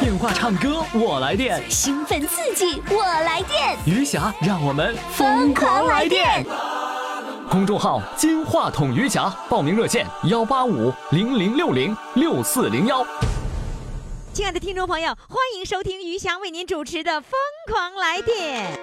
电话唱歌我来电，兴奋刺激，我来电，余霞让我们疯狂来电！公众号“金话筒余霞”，报名热线：幺八五零零六零六四零幺。亲爱的听众朋友，欢迎收听余霞为您主持的《疯狂来电》。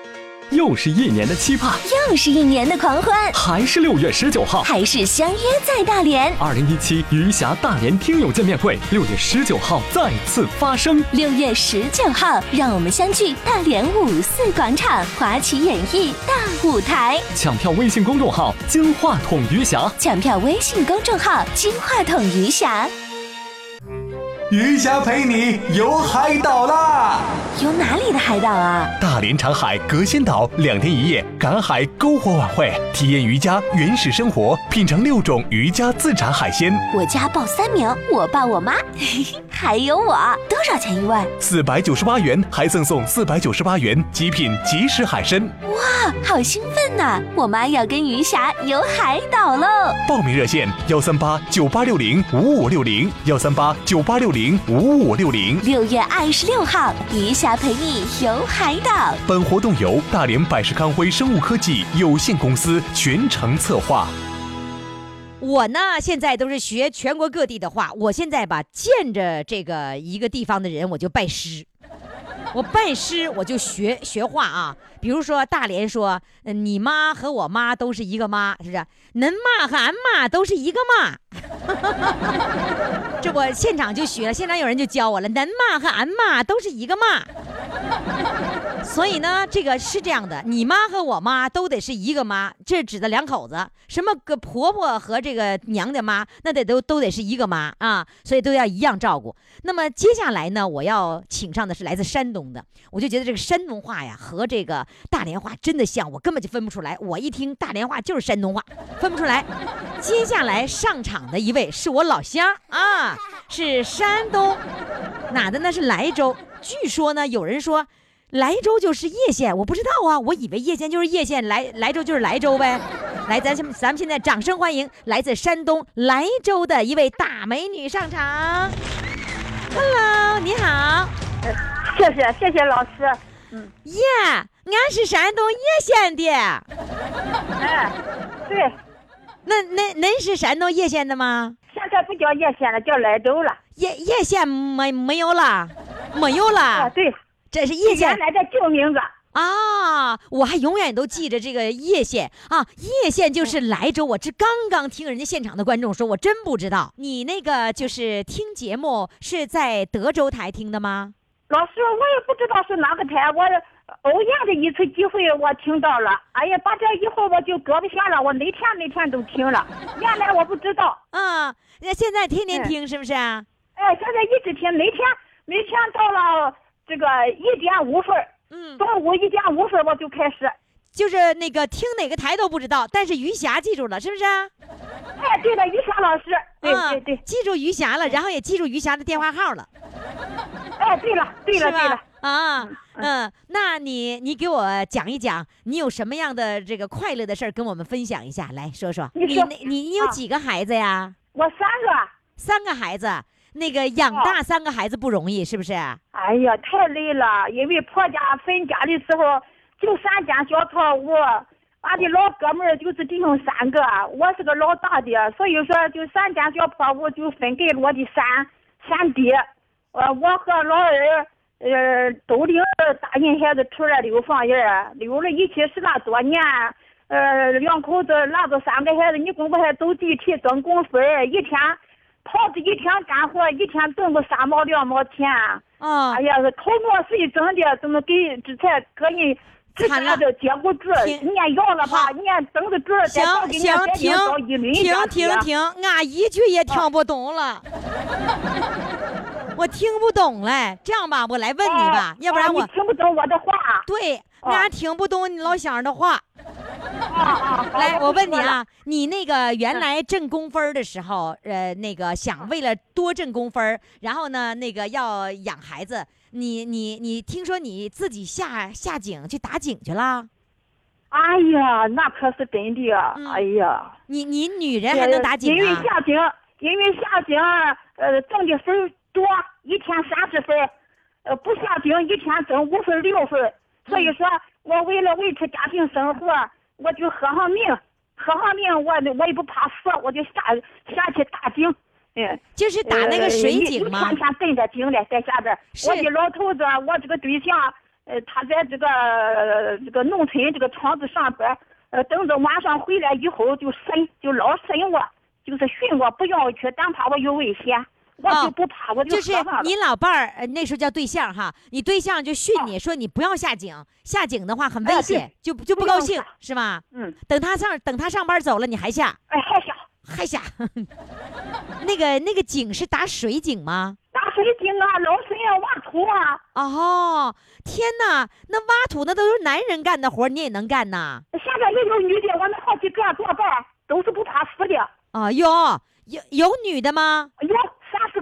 又是一年的期盼，又是一年的狂欢，还是六月十九号，还是相约在大连。二零一七余霞大连听友见面会，六月十九号再次发生。六月十九号，让我们相聚大连五四广场华旗演艺大舞台。抢票微信公众号“金话筒余霞”，抢票微信公众号“金话筒余霞”。余霞陪你游海岛啦！游哪里的海岛啊？大连长海隔仙岛两天一夜赶海篝火晚会，体验渔家原始生活，品尝六种渔家自产海鲜。我家报三名，我爸、我妈，还有我。多少钱一位？四百九十八元，还赠送四百九十八元极品即食海参。哇，好兴奋呐！我妈要跟余霞游海岛喽！报名热线：幺三八九八六零五五六零，幺三八九八六零。零五五六零，六月二十六号，余霞陪你游海岛。本活动由大连百世康辉生物科技有限公司全程策划。我呢，现在都是学全国各地的话。我现在吧，见着这个一个地方的人，我就拜师。我拜师，我就学学话啊。比如说大连说，你妈和我妈都是一个妈，是不是？恁妈和俺妈都是一个妈。这我现场就学了，现场有人就教我了。恁骂和俺骂都是一个妈，所以呢，这个是这样的，你妈和我妈都得是一个妈，这指的两口子。什么个婆婆和这个娘家妈，那得都都得是一个妈啊，所以都要一样照顾。那么接下来呢，我要请上的是来自山东的，我就觉得这个山东话呀和这个大连话真的像，我根本就分不出来。我一听大连话就是山东话，分不出来。接下来上场的一位是我老乡啊，是山东哪的呢？是莱州。据说呢，有人说莱州就是叶县，我不知道啊，我以为叶县就是叶县，莱莱州就是莱州呗。来，咱咱们现在掌声欢迎来自山东莱州的一位大美女上场。Hello，你好。谢谢谢谢老师。嗯。耶，俺是山东叶县的。哎，对。那那恁是山东叶县的吗？现在不叫叶县了，叫莱州了。叶叶县没没有了，没有了。啊，对，这是叶县原来的旧名字。啊，我还永远都记着这个叶县啊，叶县就是莱州。我这刚刚听人家现场的观众说，我真不知道。你那个就是听节目是在德州台听的吗？老师，我也不知道是哪个台，我。偶然的一次机会，我听到了。哎呀，把这以后我就搁不下了，我每天每天都听了。原来我不知道。嗯，那现在天天听是不是啊？哎，现在一直听，每天每天到了这个一点五分，嗯，中午一点五分我就开始。就是那个听哪个台都不知道，但是余霞记住了，是不是？哎，对了，余霞老师，对对对，记住余霞了，然后也记住余霞的电话号了。哎，对了，对了，对了。啊，嗯，那你你给我讲一讲，你有什么样的这个快乐的事儿跟我们分享一下，来说说。你你你你有几个孩子呀？我三个。三个孩子，那个养大三个孩子不容易，是不是？哎呀，太累了，因为婆家分家的时候就三间小套屋，俺的老哥们儿就是弟兄三个，我是个老大的，所以说就三间小破屋就分给我的三三弟，呃，我和老二。呃，都领大人孩子出来溜房儿，溜了一起十那多年。呃，两口子拿着三个孩子，你公婆还走地皮挣工分一天跑着一天干活，一天挣个三毛两毛钱。啊！哎呀，头脑水挣的，怎么给这才个人这下的接骨柱念药了吧？念整个柱儿，行行停停停停，俺一句也听不懂了。我听不懂嘞，这样吧，我来问你吧，要不然我听不懂我的话。对，俺听不懂你老乡的话。来，我问你啊，你那个原来挣工分的时候，呃，那个想为了多挣工分，然后呢，那个要养孩子，你你你，听说你自己下下井去打井去了？哎呀，那可是真的。哎呀，你你女人还能打井啊？因为下井，因为下井。呃，挣的分儿多，一天三十分，呃，不下井一天挣五分六分。所以说我为了维持家庭生活，我就喝上命，喝上命，我我也不怕死，我就下下去打井。嗯，就是打那个水井吗？天天跟着井嘞，在下边我的老头子，我这个对象，呃，他在这个、呃这个农村这个厂子上班，呃，等着晚上回来以后就审，就老审我，就是训我不让我去，但怕我有危险，我哦就不怕，我就是喝上了你老伴儿，呃那时候叫对象哈，你对象就训你说你不要下井，下井的话很危哎险，就就不高兴下是吧？嗯，等他上等他上班走了，你还下哎，还下还下，那个那个井是打水井吗？打水井啊，捞水啊，挖土啊，哦，天哪，那挖土那都是男人干的活，你也能干呐？下边也有女的，我们好几个做伴儿都是不怕死的，啊，有有有女的吗？有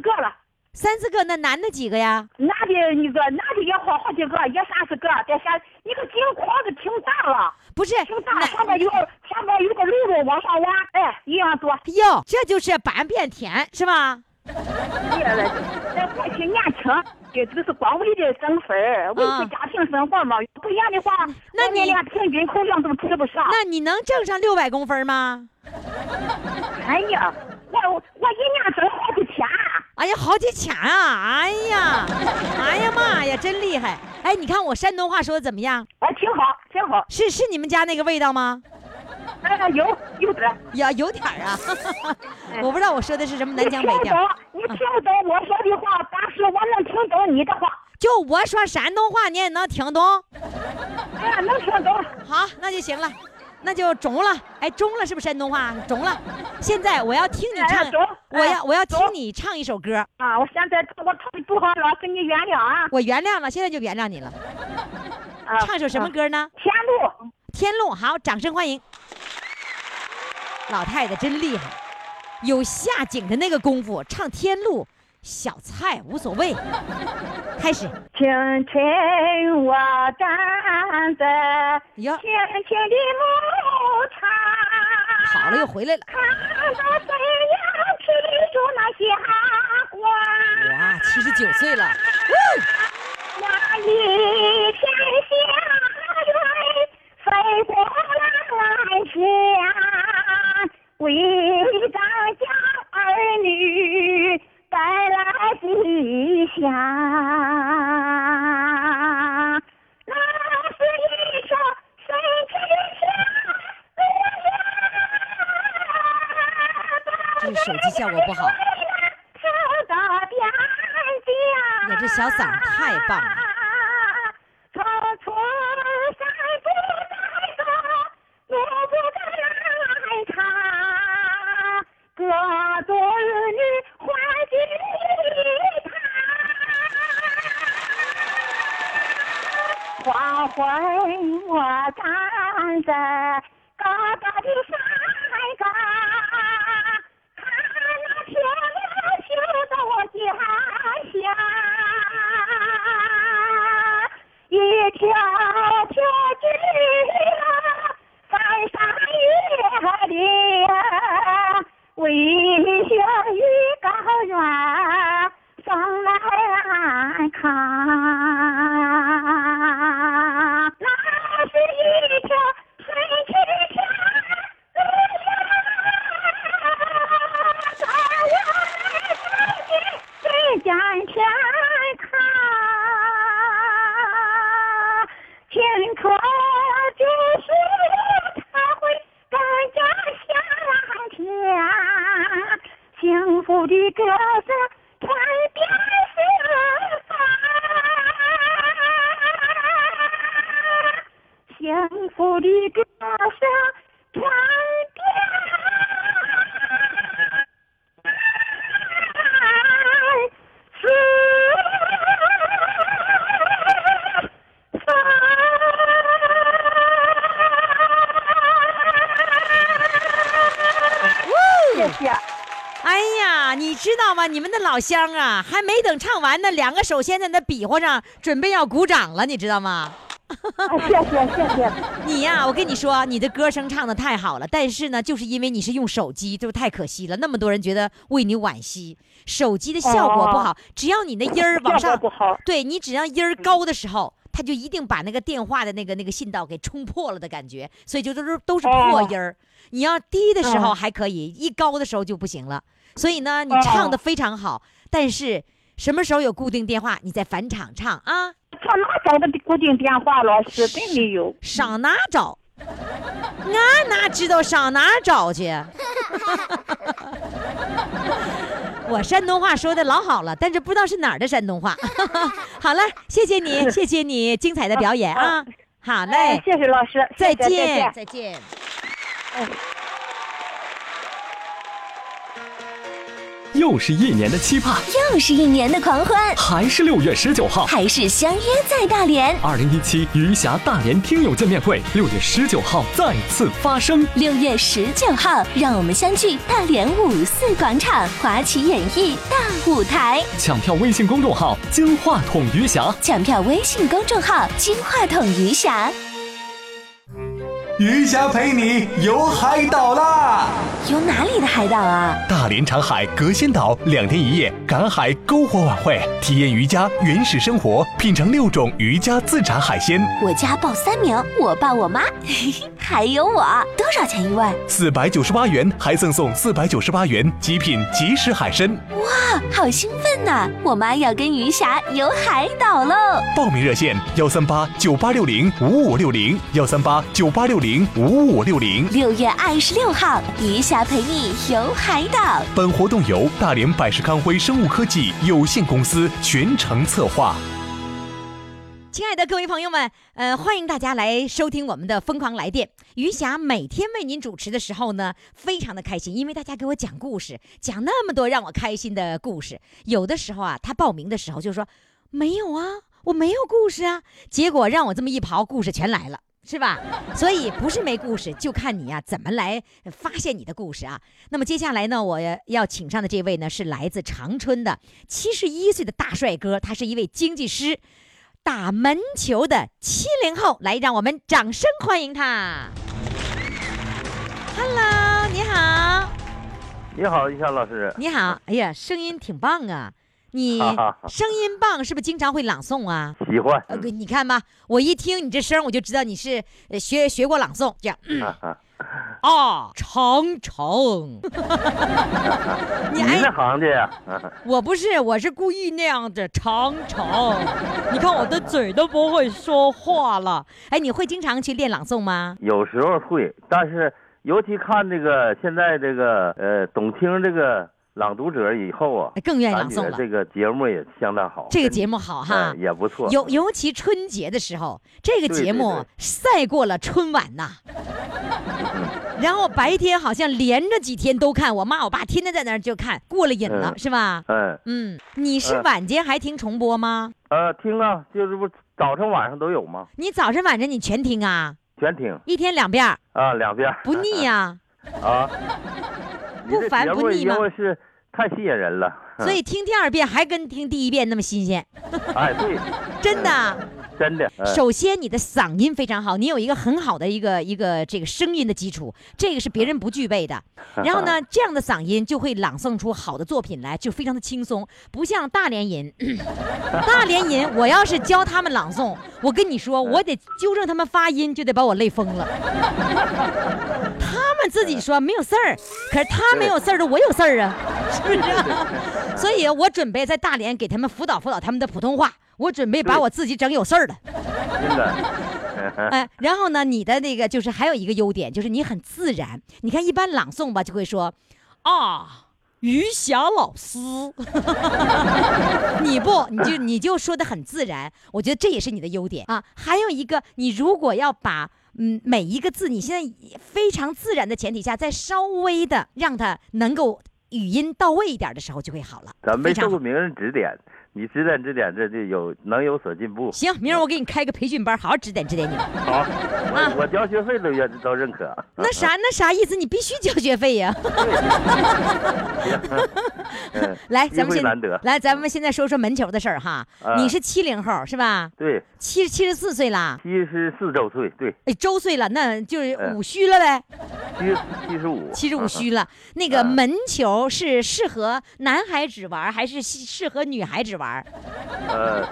个了。三四个，那男的几个呀？男的一个男的也好好几个，也三四个，在下你个井框子挺大了，不是，挺大，男上面有上面有个辘轳往上挖，哎，一样多。哟，这就是半边天是吧？对了，在过去年轻，这这个是光为的挣分儿，维持家庭生活嘛。不然的话，那你连平均口粮都吃不上。那你能挣上六百公分吗？哎呀，我我一年挣好几千。哎呀，好几千啊！哎呀，哎呀妈呀，真厉害！哎，你看我山东话说的怎么样？哎，挺好，挺好。是是你们家那个味道吗？哎，有有点儿。呀，有点儿啊，我不知道我说的是什么南腔北调。你听不懂，我说的话，但是我能听懂你的话。就我说山东话，你也能听懂？哎，能听懂。好，那就行了，那就中了。哎，中了是不是山东话？中了。现在我要听你唱我要哎我要听你唱一首歌，啊，我现在我唱的不好了，给你原谅啊。我原谅了，现在就原谅你了。啊唱首什么？歌呢？啊天路。天路，好，掌声欢迎。老太太真厉害，有下井的那个功夫，唱天路，小菜无所谓。开始，清晨我站在哟，青青的牧场，好了又回来了。看到太阳披住那些花。哇，七十九岁了，那一片霞云飞过蓝天，为咱家儿女带来吉祥。那是一首神奇这手机效果不好。这个边疆，呀这小嗓儿太棒了。我不敢，来看，各族儿女欢聚一堂。黄昏我站在高高的山老乡啊，还没等唱完呢，两个手先在那比划上，准备要鼓掌了，你知道吗？啊谢谢谢谢。你呀，我跟你说，你的歌声唱的太好了，但是呢，就是因为你是用手机，就太可惜了。那么多人觉得为你惋惜，手机的效果不好，只要你那音儿往上不好，对你只要音儿高的时候，它就一定把那个电话的那个那个信道给冲破了的感觉，所以就都是都是破音儿。你要低的时候哦还可以，一高的时候就不行了。所以呢，你哦唱的非常好，但是什么时候有固定电话，你再返场唱啊，上哪找的固定电话？老师真没有。上哪找？俺哪知道上哪找去？我山东话说的老好了，但是不知道是哪儿的山东话。好了，谢谢你，谢谢你精彩的表演啊！好嘞哎，，谢谢老师，再见，再见。又是一年的期盼，又是一年的狂欢，还是六月十九号。还是相约在大连。二零一七余霞大连听友见面会，六月十九号再次发生。六月十九号，让我们相聚大连五四广场华旗演艺大舞台。抢票微信公众号“金话筒余霞抢票微信公众号“金话筒余霞余霞陪你游海岛啦！”。游哪里的海岛啊？大连长海隔仙岛两天一夜赶海篝火晚会，体验渔家原始生活，品尝六种渔家自产海鲜，我家报三名，我爸、我妈，嘿嘿，还有我。多少钱一位？四百九十八元还赠送四百九十八元极品即食海参。哇，好兴奋呐、我妈要跟余霞游海岛喽！报名热线：幺三八九八六零五五六零，幺三八九八六零五五六零。六月二十六号，余霞陪你游海岛。本活动由大连百世康辉生物科技有限公司全程策划。亲爱的各位朋友们，呃，欢迎大家来收听我们的《疯狂来电》。余霞每天为您主持的时候呢，非常的开心，因为大家给我讲故事，讲那么多让我开心的故事。有的时候啊，他报名的时候就说没有啊，我没有故事啊，结果让我这么一刨，故事全来了。是吧？所以不是没故事，就看你呀、怎么来发现你的故事啊。那么接下来呢，我要请上的这位呢是来自长春的七十一岁的大帅哥，他是一位经济师，打门球的七零后，来，让我们掌声欢迎他。Hello，你好，你好，于霞老师。你好，哎呀，声音挺棒啊！你声音棒，是不是经常会朗诵啊？喜欢。呃，你看吧，我一听你这声，我就知道你是呃学学过朗诵，这样。嗯啊，长城，你那，行的呀？我不是，我是故意那样的长城。你看我的嘴都不会说话了。哎，你会经常去练朗诵吗？有时候会，但是尤其看这个现在这个呃董卿这个朗读者以后啊，哎更愿意朗诵了。这个节目也相当好。这个节目好哈哎，也不错。尤尤其春节的时候，这个节目赛过了春晚呐。然后白天好像连着几天都看，我妈我爸天天在那儿就看，过了瘾了，嗯是吧？嗯嗯，你是嗯晚间还听重播吗？呃，听啊，就是不早晨晚上都有吗？你早晨晚上你全听啊？全听一天两遍儿，啊，两遍不腻呀、啊。你不烦不腻吗因为是太吸引人了。所以听第二遍还跟听第一遍那么新鲜，哎，对，真的。真的。哎首先，你的嗓音非常好，你有一个很好的一个一个这个声音的基础，这个是别人不具备的。然后呢，这样的嗓音就会朗诵出好的作品来，就非常的轻松，不像大连人。大连人，我要是教他们朗诵，我跟你说，我得纠正他们发音，就得把我累疯了。自己说没有事儿，可是他没有事儿的，我有事儿啊，是不是啊？所以我准备在大连给他们辅导辅导他们的普通话，我准备把我自己整有事儿了。真的。哎，然后呢，你的那个就是还有一个优点，就是你很自然。你看，一般朗诵吧，就会说啊，余霞老师，你不，你就你就说的很自然。我觉得这也是你的优点啊。还有一个，你如果要把嗯每一个字，你现在非常自然的前提下，再稍微的让它能够语音到位一点的时候，就会好了。咱没非常好受过名人指点，你指点指点，这这有能有所进步。行，明儿我给你开个培训班，好好指点指点你。好，我我交学费都愿都认可。那啥那啥意思？你必须交学费呀。嗯 来，咱们现会难得。来，咱们现在说说门球的事儿哈。啊你是七零后是吧？对，七七十四岁了，七十四周岁，对，哎，周岁了，那就是嗯五虚了呗，七七十五，七十五虚了。那个嗯门球是适合男孩子玩还是适适合女孩子玩儿？呃，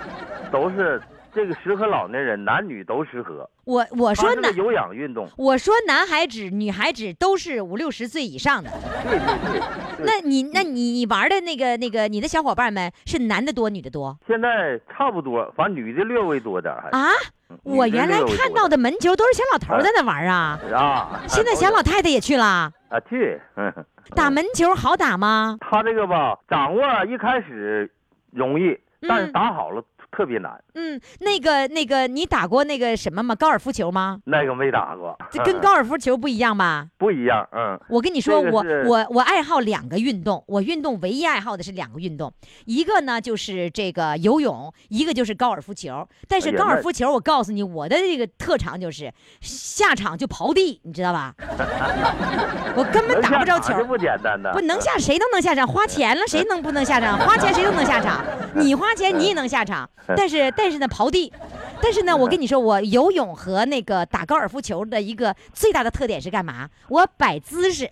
都是这个适合老年人，男女都适合。我我说男，有氧运动，我说男孩子、女孩子都是五六十岁以上的。对对对。对那你那你你玩的那个那个你的小伙伴们是男的多女的多现在差不多，反正女的略微多点。啊？嗯我原来看到的门球都是小老头在那玩啊，啊，现在小老太太也去了。啊去，嗯，打门球好打吗？他这个吧，掌握一开始容易，但是嗯。打好了特别难。嗯，那个那个，你打过那个什么吗？高尔夫球吗？那个没打过，这跟高尔夫球不一样吧？不一样，嗯，我跟你说，我我我爱好两个运动，我运动唯一爱好的是两个运动，一个呢就是这个游泳，一个就是高尔夫球。但是高尔夫球，我告诉你，我的这个特长就是下场就刨地，你知道吧？我根本打不着球。不简单的，不能下，谁都能下场。花钱了，谁能不能下场？花钱谁都能下场。你花钱你也能下场，但是但是呢，刨地。但是呢，我跟你说，我游泳和那个打高尔夫球的一个最大的特点是干嘛？我摆姿势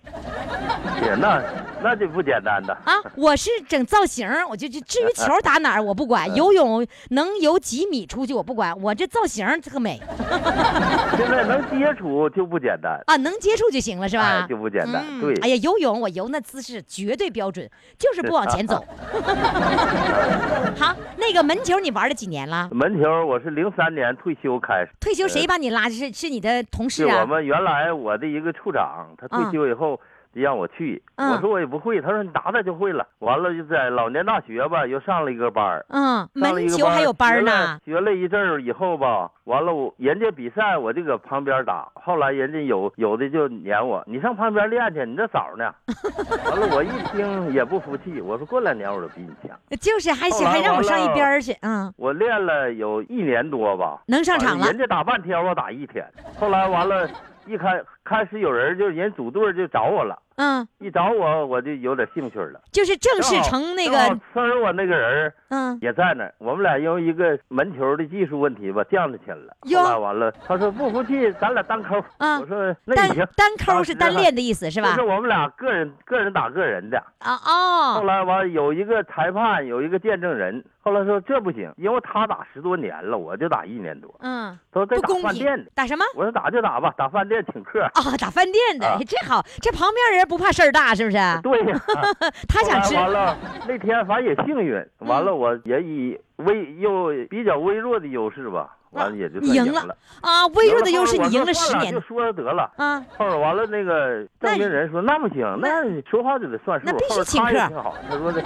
天那那就不简单的。啊，我是整造型，我就就至于球打哪儿我不管，游泳能游几米出去我不管，我这造型特美 现在能接触就不简单，啊，能接触就行了是吧哎？就不简单。对，嗯哎呀，游泳我游那姿势绝对标准，就是不往前走。好，那个门球你玩了几年了？门球我是零三年退休开始，退休谁把你拉？是是你的同事是我啊？们原来我的一个处长，他退休以后就让我去，嗯我说我也不会，他说你打打就会了。完了就在老年大学吧，又上了一个班儿嗯，门球还有班儿呢。学了一阵儿以后吧，完了我人家比赛我就搁旁边打，后来人家有有的就撵我，你上旁边练去，你这早呢。完了我一听也不服气，我说过两年我就比你强。就是还行还让我上一边儿去，嗯，我练了有一年多吧，能上场了人家打半天，我打一天。后来完了，一开开始有人就人组队就找我了，嗯，一找我我就有点兴趣了。就是正式成那个，村儿我那个人嗯，也在那儿，我们俩因为一个门球的技术问题吧，犟起来了。哟后来完了，他说不服气，咱俩单抠。啊我说那行，单抠是单练的意思是吧就是？我们俩个人个人打个人的。啊哦后哦，来完有一个裁判，有一个见证人。后来说这不行，因为他打十多年了，我就打一年多。嗯，他说这打饭店的，。打什么？我说打就打吧，打饭店请客。啊，打饭店的啊，这好，这旁边人不怕事儿大是不是？对呀、他想吃完了，那天反正也幸运，完了我也以微又比较微弱的优势吧，完了也就你赢了算赢了。啊，微弱的优势你赢了十年就说得了。啊，后来完了，那个证明人说那不行，那你说话就得算数。那必须请客挺好，他说的，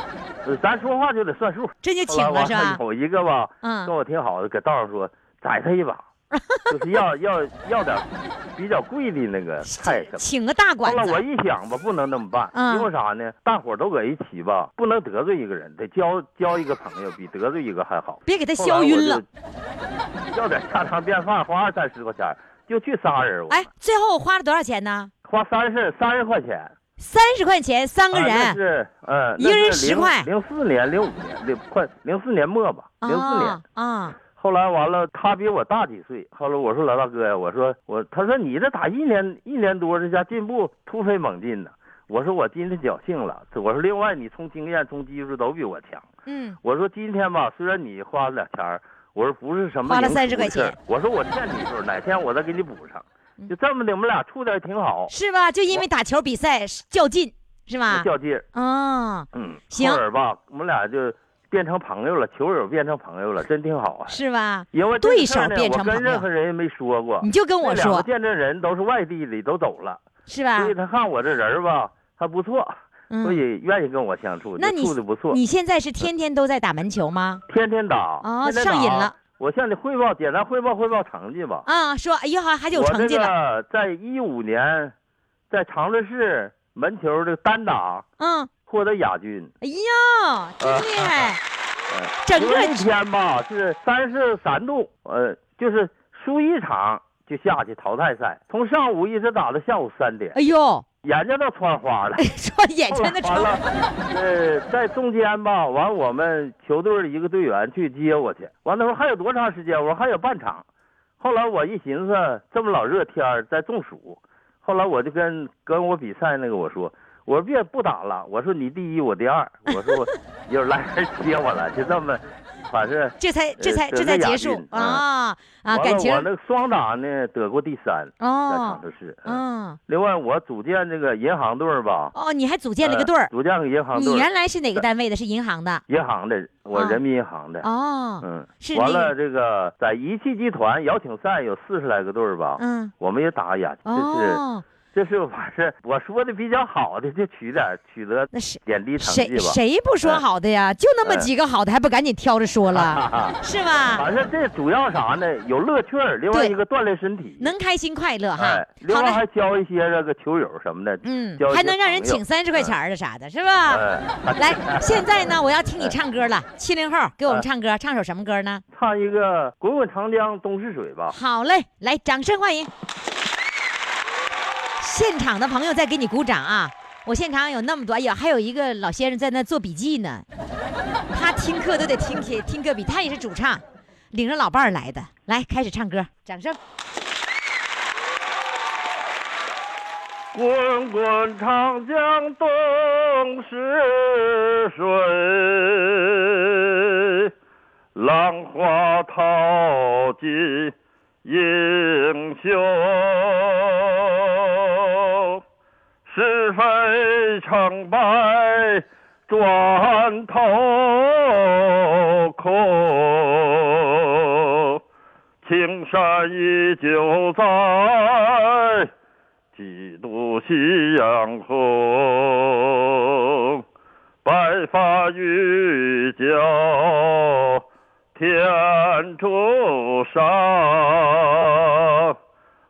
呃咱说话就得算数。这就请了是吧？完有一个吧，嗯跟我挺好的，搁道上说宰他一把，就是要要要点比较贵的那个菜什么。请个大馆后来我，一想吧，不能那么办，嗯因为啥呢？大伙儿都搁一起吧，不能得罪一个人，得交交一个朋友，比得罪一个还好。别给他后来我削晕了。要点家常便饭，花二三十块钱，就去仨人，哎，最后花了多少钱呢？花三十三十块钱，三十块钱三个人是呃，一个人10块零四年、零五年、零快零四年末吧，零四年。啊啊，后来完了，他比我大几岁。后来我说老大哥呀，我说我，他说你这打一年一年多，这家进步突飞猛进呢。我说我今天侥幸了，我说另外你从经验从技术都比我强。嗯，我说今天吧，虽然你花了俩钱儿，我说不是什么花了三十块钱我说我欠你一份儿，哪天我再给你补上。嗯就这么的，我们俩处的还挺好，是吧？就因为打球比赛较劲是吧？较劲儿。啊，嗯，行后儿吧，我们俩就变成朋友了，球友变成朋友了，真挺好啊。是吧？因为对事儿呢手变成我跟任何人也没说过。你就跟我说两个见证人都是外地的，都走了，是吧所以？他看我这人吧还不错，所嗯，以愿意跟我相处，那你处的不错。你现在是天天都在打门球吗？天天打，哦天天打上瘾了。我向你汇报，简单汇报汇报成绩吧。啊，说哎呀，还还有成绩了，个在一五年，在长春市门球的单打嗯，获得亚军。哎呀，真厉害！整个因为那天吧是三十三度，呃，就是输一场就下去淘汰赛，从上午一直打到下午三点，哎呦，眼睛都穿花了。说眼前的窗 完了，呃，在中间吧，完我们球队的一个队员去接我去，完了说还有多长时间？我说还有半场。后来我一寻思，这么老热天在中暑，后来我就跟跟我比赛那个我说，我说别不打了，我说你第一我第二，我说我 有人来人接我了，就这么，反正这才这才呃这才结束啊啊！感情我那个双打呢得过第三，在哦长春市。嗯另外我组建这个银行队儿吧，哦，你还组建了个队组建个银行队你。原来是哪个单位的？是银行的银行的，我啊人民银行的。哦，嗯，是完了，这个在一汽集团邀请赛有四十来个队儿吧，嗯我们也打呀，就是哦，这是反正我说的比较好的，就取点取得点滴成绩谁吧。谁不说嗯好的呀？就那么嗯几个好的，还不赶紧挑着说了，哈，是吧？反正这主要啥呢？有乐趣儿，另外一个锻炼身体，能开心快乐哈哎，。另，外还交一些这个球友什么的，嗯还能让人请三十块钱的啥的，是吧？哎，来，现在呢，我要听你唱歌了。七零后给我们哎唱歌，唱首什么歌呢？唱一个《滚滚长江东逝水》吧。好嘞，来，掌声欢迎！现场的朋友在给你鼓掌啊！我现场有那么多，哎呀，还有一个老先生在那做笔记呢，他听课都得听听听课笔，他也是主唱，领着老伴儿来的。来，开始唱歌，掌声！滚滚长江东逝水，浪花淘尽英雄。是非成败转头空，青山依旧在。几度夕阳红，白发渔樵天柱上，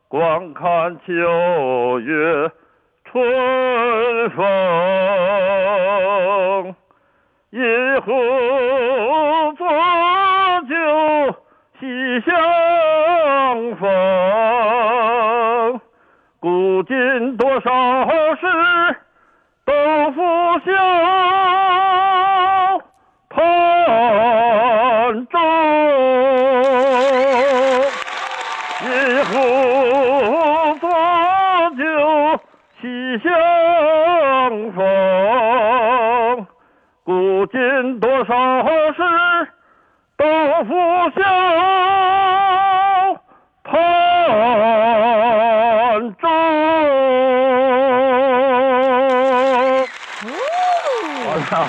观看秋月春风，一壶浊酒喜相逢。古今多少事，都付笑多少事，都付笑谈中。完了。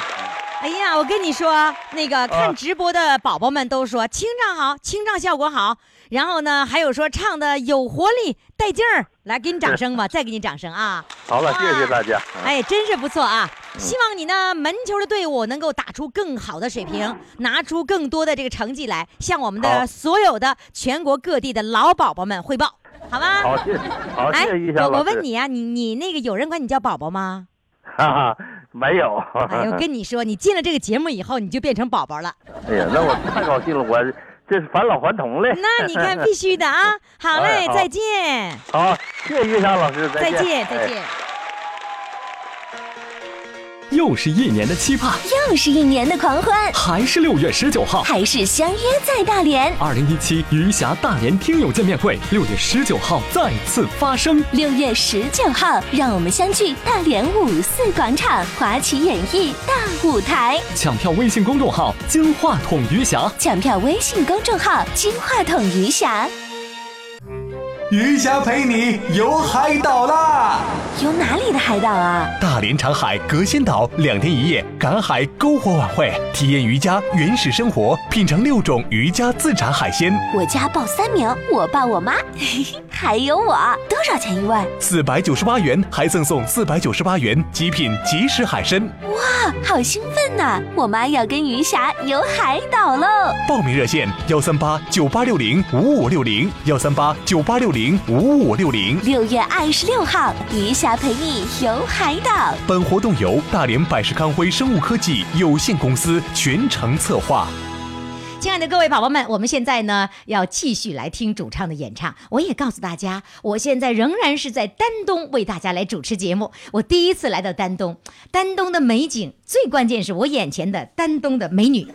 哎呀，我跟你说，那个啊看直播的宝宝们都说清唱好，清唱效果好。然后呢，还有说唱的有活力、带劲儿，来给你掌声吧，再给你掌声啊！好了，谢谢大家。哎，真是不错啊！嗯希望你呢门球的队伍能够打出更好的水平，拿出更多的这个成绩来，向我们的所有的全国各地的老宝宝们汇报，好吗？好，谢谢，好，谢哎我问你啊，你你那个有人管你叫宝宝吗？哈哈，没有。哎呦，跟你说，你进了这个节目以后，你就变成宝宝了。哎呀，那我太高兴了，我这是返老还童嘞。那你看，必须的啊！好嘞，哎好再见，好，谢谢玉霞老师，再见，见，再哎见。又是一年的期盼，又是一年的狂欢，还是六月十九号。还是相约在大连。二零一七余霞大连听友见面会，六月十九号再次发生。六月十九号，让我们相聚大连五四广场华旗演艺大舞台。抢票微信公众号“金话筒余霞抢票微信公众号“金话筒余霞余霞陪你游海岛啦！”。游哪里的海岛啊？大连长海隔仙岛两天一夜赶海篝火晚会，体验渔家原始生活，品尝六种渔家自产海鲜。我家报三名，我爸我妈。还有我。多少钱一位？四百九十八元还赠送四百九十八元极品即食海参。哇，好兴奋呐！我妈要跟余霞游海岛喽！报名热线：幺三八九八六零五五六零，幺三八九八六零五五六零。六月二十六号，余霞陪你游海岛。本活动由大连百世康辉生物科技有限公司全程策划。亲爱的各位宝宝们，我们现在呢要继续来听主唱的演唱。我也告诉大家，我现在仍然是在丹东为大家来主持节目。我第一次来到丹东，丹东的美景，最关键是我眼前的丹东的美女。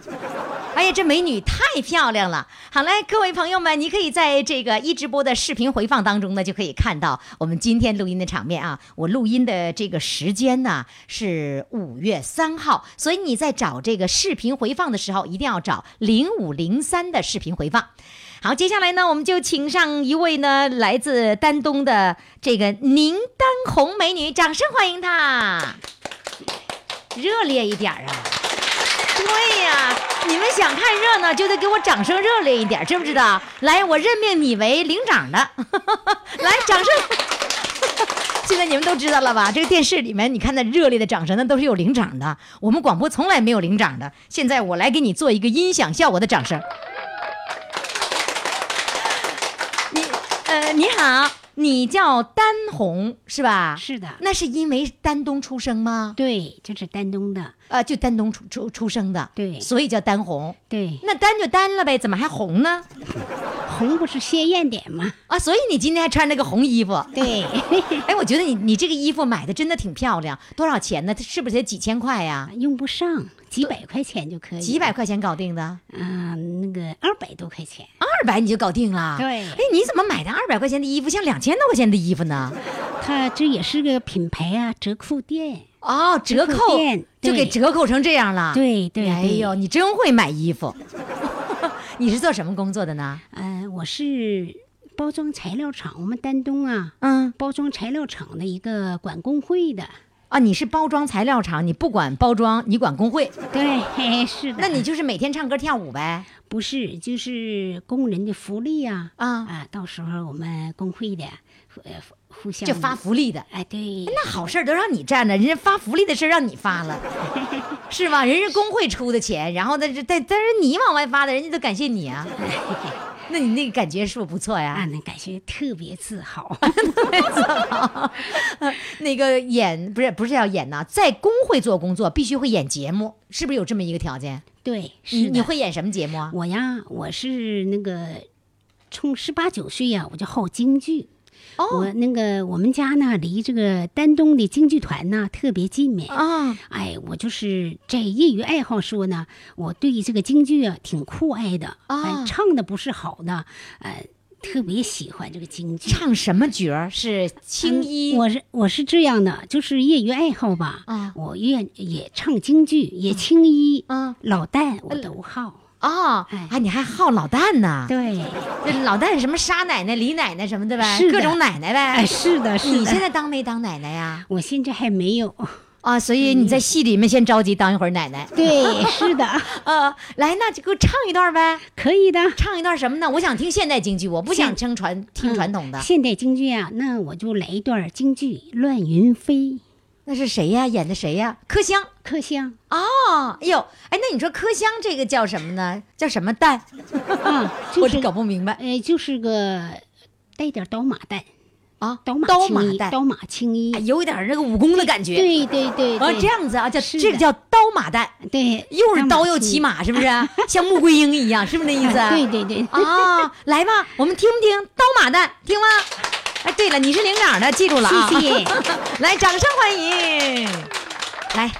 哎呀，这美女太漂亮了！好嘞，各位朋友们，你可以在这个一直播的视频回放当中呢，就可以看到我们今天录音的场面啊。我录音的这个时间呢是五月三号，所以你在找这个视频回放的时候，一定要找零五零三的视频回放。好，接下来呢，我们就请上一位呢来自丹东的这个宁丹红美女，掌声欢迎她！热烈一点啊！对呀，你们想看热闹就得给我掌声热烈一点，知不知道？来，我任命你为领长的，来，掌声！现在你们都知道了吧？这个电视里面，你看那热烈的掌声，那都是有领长的。我们广播从来没有领长的。现在我来给你做一个音响效果的掌声。你，呃，你好，你叫丹红是吧？是的，那是因为丹东出生吗？对，就是丹东的，呃，就丹东出出出生的，对所以叫丹红。对，那丹就丹了呗，怎么还红呢？红不是鲜艳点吗？啊，所以你今天还穿那个红衣服。对，哎，我觉得你你这个衣服买的真的挺漂亮，多少钱呢？它是不是得几千块呀？用不上，几百块钱就可以，几百块钱搞定的，嗯，那个二百多块钱，二百你就搞定了。对哎，你怎么买的二百块钱的衣服像两千多块钱的衣服呢？它这也是个品牌啊，折扣店，哦，折折扣扣店就给折扣成这样了。，对对对，哎呦，你真会买衣服。你是做什么工作的呢？呃，我是包装材料厂，我们丹东啊，嗯，包装材料厂的一个管工会的，啊，你是包装材料厂，你不管包装，你管工会，对，嘿是的，那你就是每天唱歌跳舞呗？不是就是工人的福利啊啊，啊，到时候我们工会的呃互相就发福利的。哎，对，那好事儿都让你占了，人家发福利的事儿让你发了，是吧？人家工会出的钱，然后但是但但是你往外发的，人家都感谢你啊。那你那个感觉是不是不错啊，呀？那感觉特别自豪。自 豪 那个演不是不是要演呐，在工会做工作必须会演节目，是不是有这么一个条件？对，是你你会演什么节目啊？我呀，我是那个从十八九岁呀，我就好京剧。哦我那个我们家呢，离这个丹东的京剧团呢特别近面。啊，哎，我就是在业余爱好说呢，我对这个京剧啊挺酷爱的。啊哎，唱的不是好的，呃，特别喜欢这个京剧。唱什么角儿？是青衣？嗯我是我是这样的，就是业余爱好吧。啊我愿也唱京剧，也青衣，啊老旦我都好。哦，哎哎，你还好老旦呢？对，这老旦什么沙奶奶、李奶奶什么的呗，各种奶奶呗。哎，是的，是的。你现在当没当奶奶呀？我现在还没有。啊，所以你在戏里面先着急当一会儿奶奶。对，是的，呃，来，那就给我唱一段呗。可以的。唱一段什么呢？我想听现代京剧，我不想听传听传统的。嗯现代京剧啊，那我就来一段京剧《乱云飞》。那是谁呀？演的谁呀？柯香。柯香哦，哎呦，哎，那你说柯香这个叫什么呢？叫什么蛋？啊，就我是搞不明白呃，就是个带点刀马旦，啊。刀马刀马青衣，旦，刀马青衣哎，。有一点那个武功的感觉。对对对啊，这样子啊，叫这个叫刀马旦，对，又是刀又。骑马，是不是？像穆桂英一样，是不是那意思？对对对，啊，来吧，我们听不听刀马旦，听吗？哎，对了，你是领长的，记住了啊！谢谢 来，掌声欢迎。来，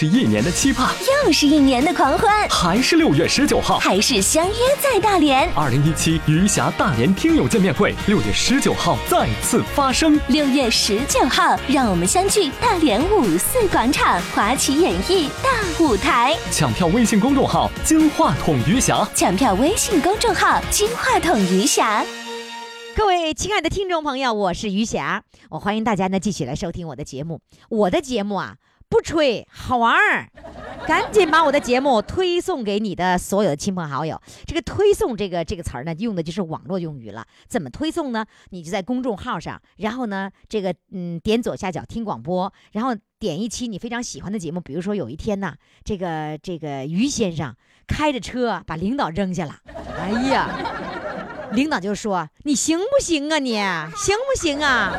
是一年的期盼，又是一年的狂欢，还是六月十九号。还是相约在大连。二零一七余霞大连听友见面会，六月十九号再次发生。六月十九号，让我们相聚大连五四广场华旗演艺大舞台。抢票微信公众号“金话筒余霞抢票微信公众号“金话筒余霞各位亲爱的听众朋友，我是余霞，我欢迎大家呢继续来收听我的节目。我的节目啊，不吹，好玩儿，赶紧把我的节目推送给你的所有的亲朋好友。这个推送这个这个词儿呢，用的就是网络用语了。怎么推送呢？你就在公众号上，然后呢，这个嗯点左下角听广播，然后点一期你非常喜欢的节目，比如说有一天呢，这个这个于先生开着车把领导扔下了，哎呀。领导就说：“你行不行啊你？行不行啊？”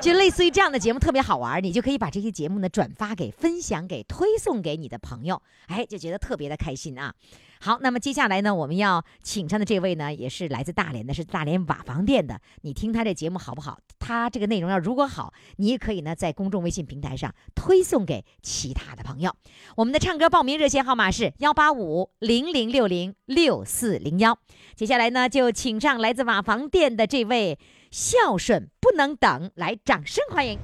就类似于这样的节目特别好玩，你就可以把这些节目呢转发给、分享给、推送给你的朋友，哎，就觉得特别的开心啊。好，那么接下来呢，我们要请上的这位呢，也是来自大连的，是大连瓦房店的。你听他这节目好不好？他这个内容要如果好，你也可以呢在公众微信平台上推送给其他的朋友。我们的唱歌报名热线号码是幺八五零零六零六四零幺。接下来呢，就请上来自瓦房店的这位孝顺不能等，来掌声欢迎。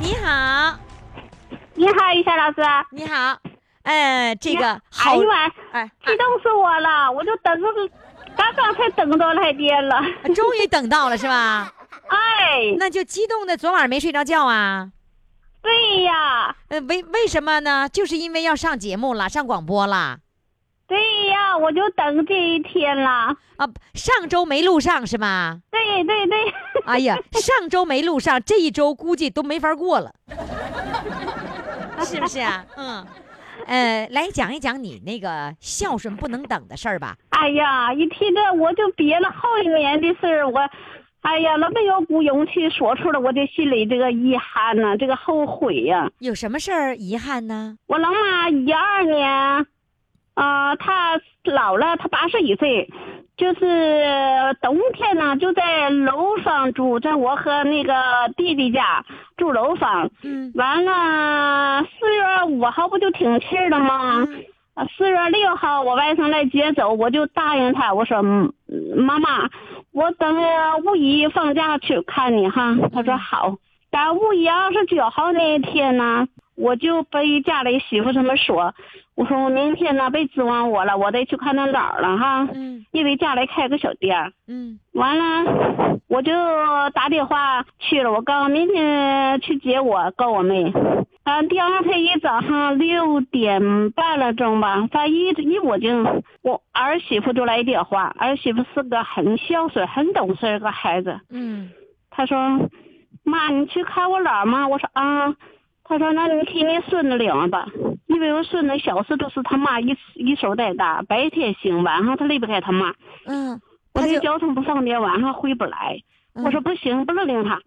你好，你好，于霞老师。你好，哎，这个哎好，哎，激动死我了！我就等着，刚刚才等到来电了。终于等到了是吧？哎，那就激动的昨晚没睡着觉啊？对呀，呃，为为什么呢？就是因为要上节目了，上广播了对呀，我就等这一天了。啊！上周没录上是吗？对对对。哎呀，上周没录上，这一周估计都没法过了，是不是啊？嗯，呃，来讲一讲你那个孝顺不能等的事儿吧。哎呀，一提这我就憋了好几年的事儿，我，哎呀，那没有鼓勇气说出来，我这心里这个遗憾呐、这个后悔呀、有什么事儿遗憾呢？我老妈一二年，啊、他老了，他八十一岁，就是冬天呢就在楼房住，在我和那个弟弟家住楼房。嗯完了，四月五号不就停气儿了吗？啊，四月六号我外甥来接走，我就答应他，我说嗯妈妈，我等五一放假去看你哈。他说好。但五一二十九号那一天呢，我就被家里媳妇这么说，我说我明天呢别指望我了，我得去看他姥了哈，嗯因为家里开个小店儿。嗯完了，我就打电话去了。我刚明天去接我，告我妹。嗯，第二天一早上六点半了钟吧，他一一我就我儿媳妇就来电话，儿媳妇是个很孝顺、很懂事儿个孩子。嗯她说：“妈，你去看我姥吗？”我说：“啊。”她说：“那你替你孙子领吧，因为我孙子小时都是他妈一一手带大，白天行，晚上他离不开他妈。嗯，我就这交通不方便，晚上回不来。嗯我说不行，不能领他。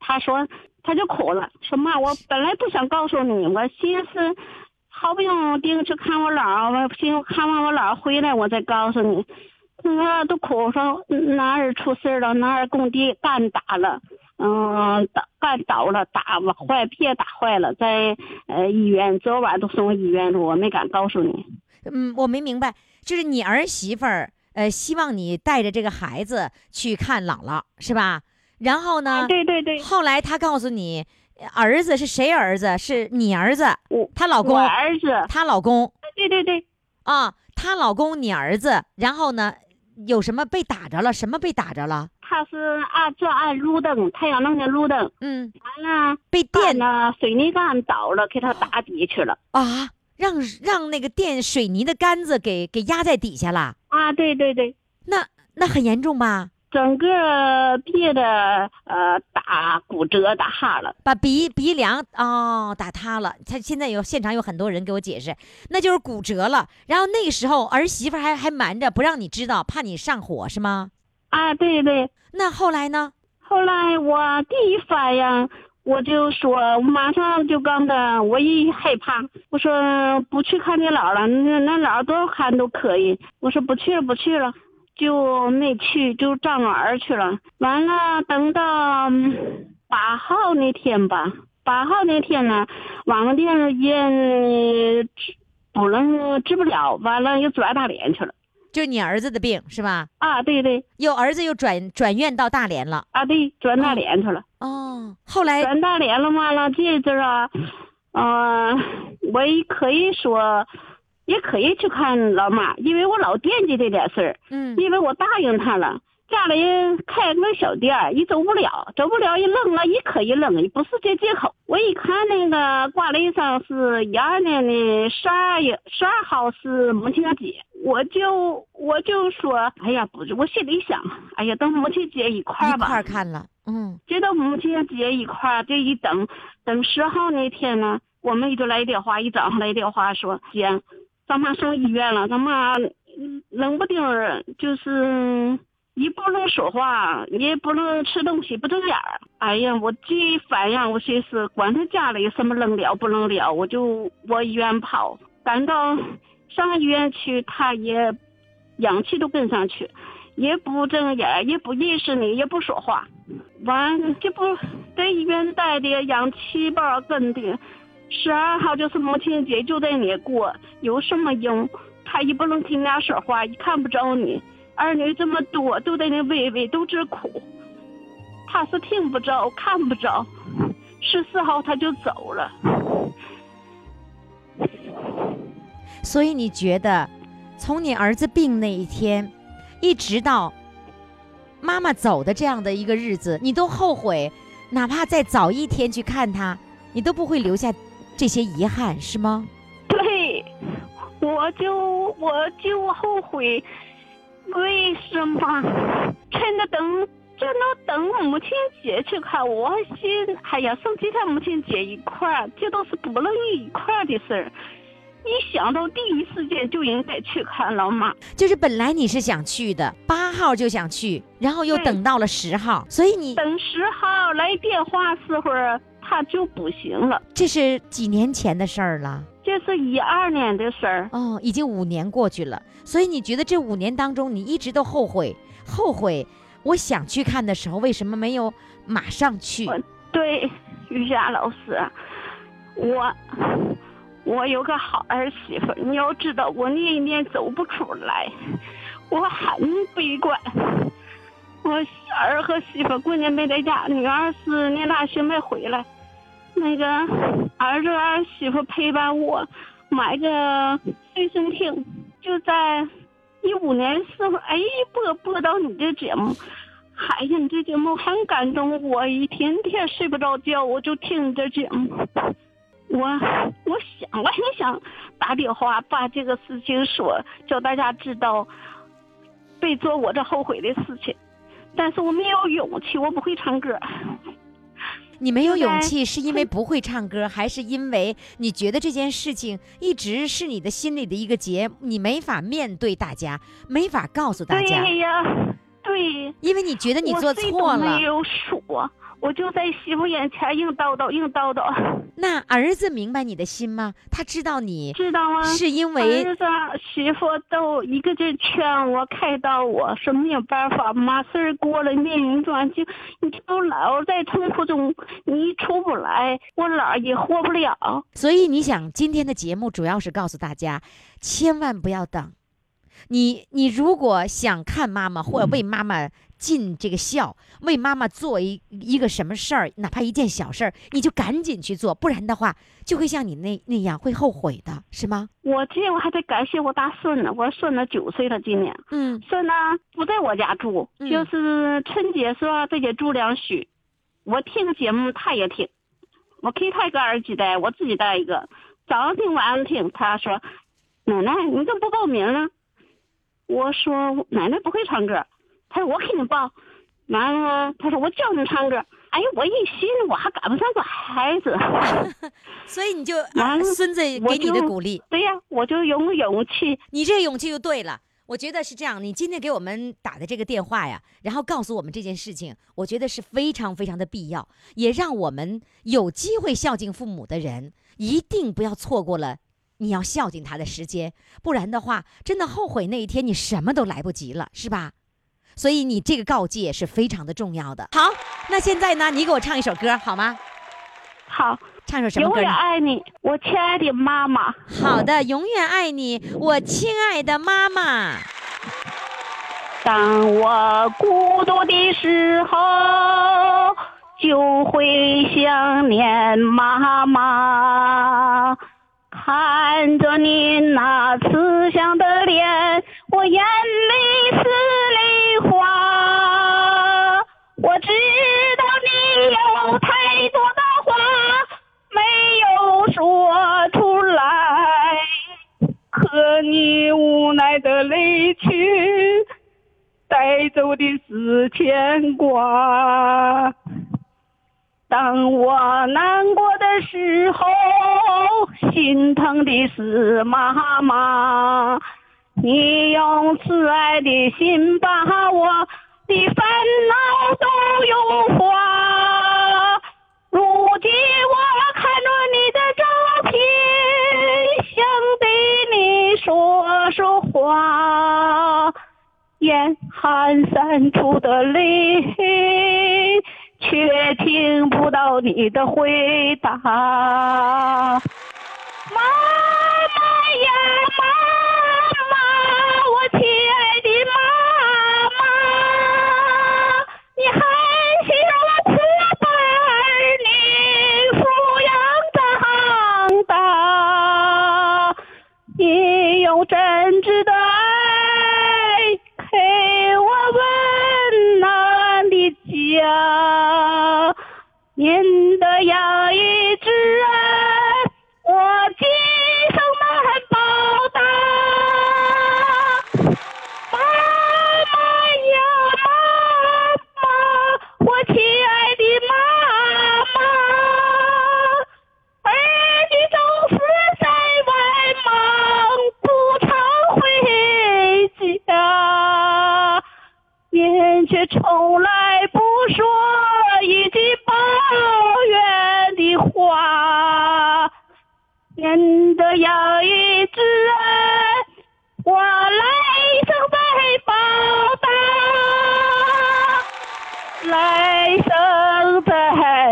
他说他就哭了，说妈，我本来不想告诉你，我寻思好不容易定去看我姥，我寻思看完我姥回来我再告诉你。他说都哭说哪儿出事了，哪儿工地干打了。嗯，打干倒了，打了坏，别打坏了，在呃医院，昨晚都送医院了，我没敢告诉你。嗯，我没明白，就是你儿媳妇儿，呃，希望你带着这个孩子去看姥姥，是吧？然后呢，对对对，后来她告诉你，儿子是谁儿子？是你儿子，我她老公我，儿子，她老公对对对，啊，她老公，你儿子，然后呢，有什么被打着了？什么被打着了？他是按这按路灯，太阳能的路灯，嗯，完了被电了水泥杆倒了，给他打底去了。啊，让让那个电水泥的杆子给给压在底下了，啊，对对对，那那很严重吧？整个鼻的呃打骨折打哈了。把鼻鼻梁哦打塌了，他现在有现场有很多人给我解释，那就是骨折了。然后那个时候儿媳妇还还瞒着不让你知道，怕你上火是吗？啊，对对。那后来呢？后来我第一反应我就说，我马上就告他，我一害怕，我说不去看你姥了，那那姥多少看都可以。我说不去了，不去了，就没去，就张罗儿去了。完了，等到嗯八号那天吧，八号那天呢，往电医院治不能治不了，完了又转大连去了。就是你儿子的病是吧？啊，对对，又儿子又转转院到大连了。啊对，转大连去了。哦，后来转大连了嘛了，这阵儿啊，嗯、我也可以说，也可以去看老妈，因为我老惦记这点事儿，嗯因为我答应他了。家里开个小店儿，一走不了，走不了一愣了，一可以扔，也不是这借口。我一看那个挂历上是一二年的十二月十二号是母亲节，我就我就说，哎呀，不是，我心里想，哎呀，等母亲节一块儿吧，一块儿看了，嗯接到母亲节一块儿，这一等等十号那天呢，我妹就来电话，一早上来电话说，姐，咱妈上医院了，咱妈嗯冷不丁儿就是一不能说话，也不能吃东西，不睁眼儿。哎呀，我这一反应，我寻思，管他家里什么能了不能了，我就往医院跑，赶到上医院去，他也氧气都跟上去，也不睁眼儿，也不认识你，也不说话。完，这不在医院待的，氧气包跟的。十二号就是母亲节，就在你过，有什么用？他也不能听俩说话，也看不着你。儿女这么多，都在那喂喂，都直哭。他是听不着，看不着。十四号他就走了。所以你觉得，从你儿子病那一天，一直到妈妈走的这样的一个日子，你都后悔，哪怕再早一天去看他，你都不会留下这些遗憾，是吗？对，我就我就后悔，为什么趁着等真的等母亲节去看？我心哎呀，剩几天母亲节一块儿，这都是不能一块儿的事儿。一想到第一时间就应该去看老妈，就是本来你是想去的，八号就想去，然后又等到了十号，所以你等十号来电话时候他就不行了。这是几年前的事儿了。这是一二年的事儿，哦，已经五年过去了，所以你觉得这五年当中，你一直都后悔，后悔，我想去看的时候，为什么没有马上去？对于霞老师，我我有个好儿媳妇，你要知道，我那一年走不出来，我很悲观。我儿和媳妇过年没在家，女儿是念大学没回来。那个儿子儿媳妇陪伴我，买个随身听，就在一五年时候，哎，播播到你这节目，哎呀，你这节目很感动我，一天天睡不着觉，我就听你这节目。我我想，我很想打电话把这个事情说，叫大家知道，别做我这后悔的事情。但是我没有勇气，我不会唱歌。你没有勇气，是因为不会唱歌，还是因为你觉得这件事情一直是你的心里的一个结，你没法面对大家，没法告诉大家，对呀，对。因为你觉得你做错了都没。有说，我就在媳妇眼前硬叨叨，硬叨叨，那儿子明白你的心吗？他知道你知道吗？是因为儿子媳妇都一个劲劝我开导我，说没有办法，嘛事儿过了，命运转就你就老在痛苦中，你出不来，我姥儿也活不了。所以你想，今天的节目主要是告诉大家，千万不要等，你你如果想看妈妈或者为妈妈尽这个孝，为妈妈做一一个什么事儿，哪怕一件小事儿，你就赶紧去做，不然的话就会像你那那样会后悔的，是吗？我今天我还得感谢我大孙子，我孙子九岁了，今年嗯孙子不在我家住，嗯就是春节时候在家住两宿。我听节目他也听，我给他一个耳机戴，我自己戴一个，早上听晚上听。他说：“奶奶，你怎么不报名呢？”我说：“奶奶不会唱歌。”他说：“我给你报。”完了，他说：“我教你唱歌。”哎呀，我一寻思，我还赶不上个孩子。所以你就 完了啊孙子给你的鼓励，对呀，我就有勇气。你这勇气就对了。我觉得是这样，你今天给我们打的这个电话呀，然后告诉我们这件事情，我觉得是非常非常的必要，也让我们有机会孝敬父母的人，一定不要错过了你要孝敬他的时间，不然的话，真的后悔那一天你什么都来不及了，是吧？所以你这个告诫是非常的重要的。好，那现在呢，你给我唱一首歌好吗？好，唱首什么歌永远？爱你，我亲爱的妈妈。好的，永远爱你，我亲爱的妈妈。当我孤独的时候，就会想念妈妈。看着你那慈祥的脸，我眼泪似泪花。我知道你有太多的话没有说出来。可你无奈的离去，带走的是牵挂。当我难过的时候，心疼的是妈妈。你用慈爱的心把我的烦恼都融化。如今我看着你的照片，想对你说说话，眼含酸楚的泪，却听不到你的回答。妈妈呀，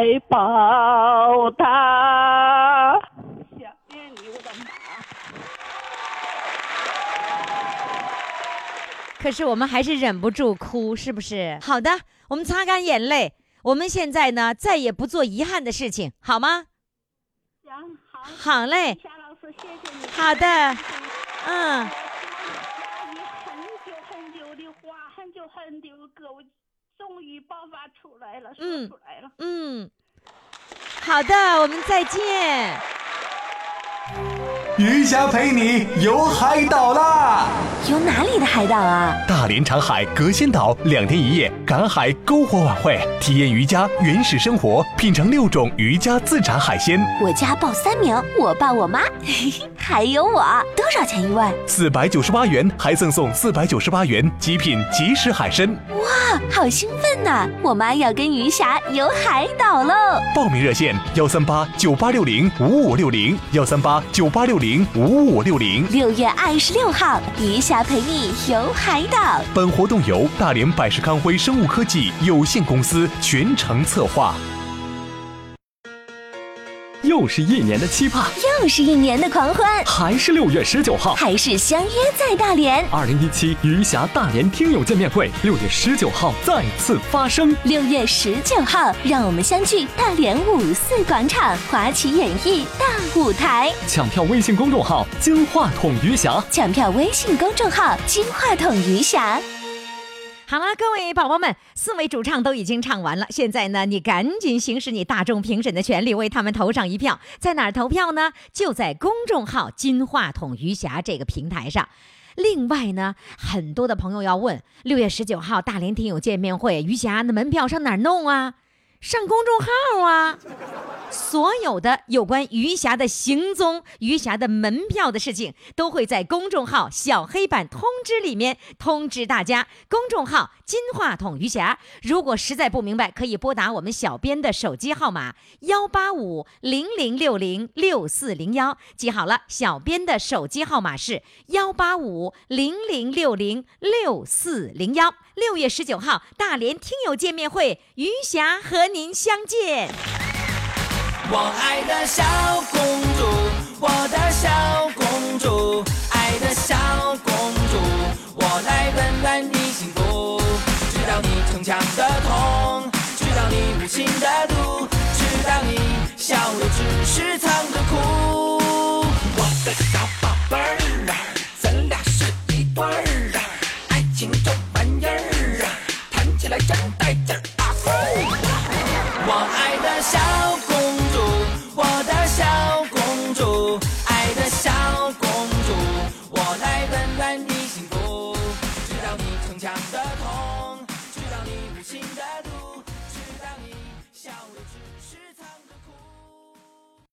再报答。想念你，我的妈。可是我们还是忍不住哭，是不是？好的，我们擦干眼泪。我们现在呢，再也不做遗憾的事情，好吗？行，好，好嘞，夏老师，谢谢你。好的，嗯，很久很久的话，很久很久的歌，我终于爆发出来了，说嗯出来了。嗯，好的，我们再见。余霞陪你游海岛啦！游哪里的海岛啊？大连长海隔仙岛两天一夜赶海篝火晚会，体验渔家原始生活，品尝六种渔家自产海鲜，我家报三名，我爸、我妈，嘿嘿，还有我。多少钱一位？四百九十八元还赠送四百九十八元极品即食海参。哇，好兴奋呐！我妈要跟余霞游海岛喽！报名热线：幺三八九八六零五五六零，幺三八九八六零五五六零。六月二十六号，余霞陪你游海岛。本活动由大连百世康辉生物科技有限公司全程策划。有又是一年的期盼，又是一年的狂欢，还是六月十九号，还是相约在大连。二零一七余霞大连听友见面会，六月十九号再次发生。六月十九号，让我们相聚大连五四广场华旗演艺大舞台。抢票微信公众号“金话筒余霞”，抢票微信公众号“金话筒余霞”。好了，各位宝宝们，四位主唱都已经唱完了，现在呢，你赶紧行使你大众评审的权利，为他们投上一票。在哪儿投票呢？就在公众号“金话筒余霞”这个平台上。另外呢，很多的朋友要问，六月十九号大连听友见面会，余霞的门票上哪儿弄啊？上公众号啊！所有的有关余霞的行踪、余霞的门票的事情，都会在公众号小黑板通知里面通知大家。公众号“金话筒余霞”，如果实在不明白，可以拨打我们小编的手机号码幺八五零零六零六四零幺。记好了，小编的手机号码是幺八五零零六零六四零幺。六月十九号，大连听友见面会，余霞和您相见。我爱的小公主，我的小公主，爱的小公主，我来温暖你幸福，知道你逞强的痛，知道你无情的毒，知道你笑的只是藏着哭。我的小宝贝儿啊，咱俩是一对儿起来真带劲儿。